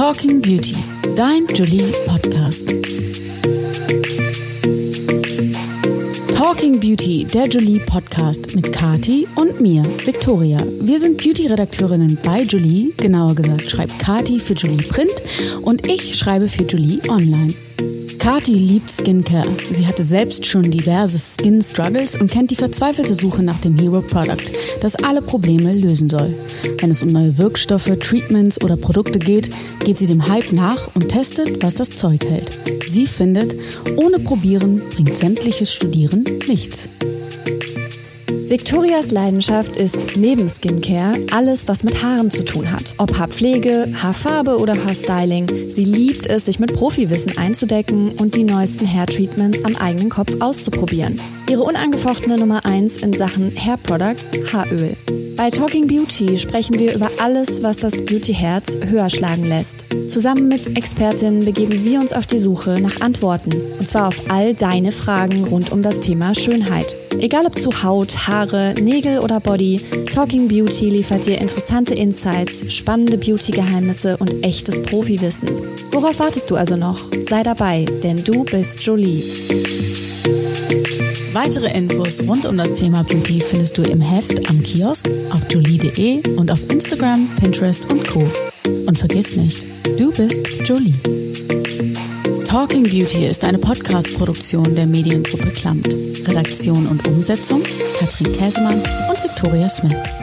Talking Beauty, dein Julie Podcast. Talking Beauty, der Julie Podcast mit Kati und mir, Victoria. Wir sind Beauty-Redakteurinnen bei Julie, genauer gesagt schreibt Kati für Julie Print und ich schreibe für Julie Online. Kati liebt Skincare. Sie hatte selbst schon diverse Skin Struggles und kennt die verzweifelte Suche nach dem Hero Product, das alle Probleme lösen soll. Wenn es um neue Wirkstoffe, Treatments oder Produkte geht, geht sie dem Hype nach und testet, was das Zeug hält. Sie findet, ohne Probieren bringt sämtliches Studieren nichts. Victorias Leidenschaft ist neben Skincare alles, was mit Haaren zu tun hat. Ob Haarpflege, Haarfarbe oder Haarstyling, sie liebt es, sich mit Profiwissen einzudecken und die neuesten Hair-Treatments am eigenen Kopf auszuprobieren. Ihre unangefochtene Nummer 1 in Sachen Hair Product, Haaröl. Bei Talking Beauty sprechen wir über alles, was das Beauty-Herz höher schlagen lässt. Zusammen mit Expertinnen begeben wir uns auf die Suche nach Antworten. Und zwar auf all deine Fragen rund um das Thema Schönheit. Egal ob zu Haut, Haare, Nägel oder Body, Talking Beauty liefert dir interessante Insights, spannende Beauty-Geheimnisse und echtes Profiwissen. Worauf wartest du also noch? Sei dabei, denn du bist Jolie. Weitere Infos rund um das Thema Beauty findest du im Heft am Kiosk, auf jolie.de und auf Instagram, Pinterest und Co. Und vergiss nicht, du bist Jolie. Talking Beauty ist eine Podcast-Produktion der Mediengruppe Klamt. Redaktion und Umsetzung Katrin Käsemann und Victoria Smith.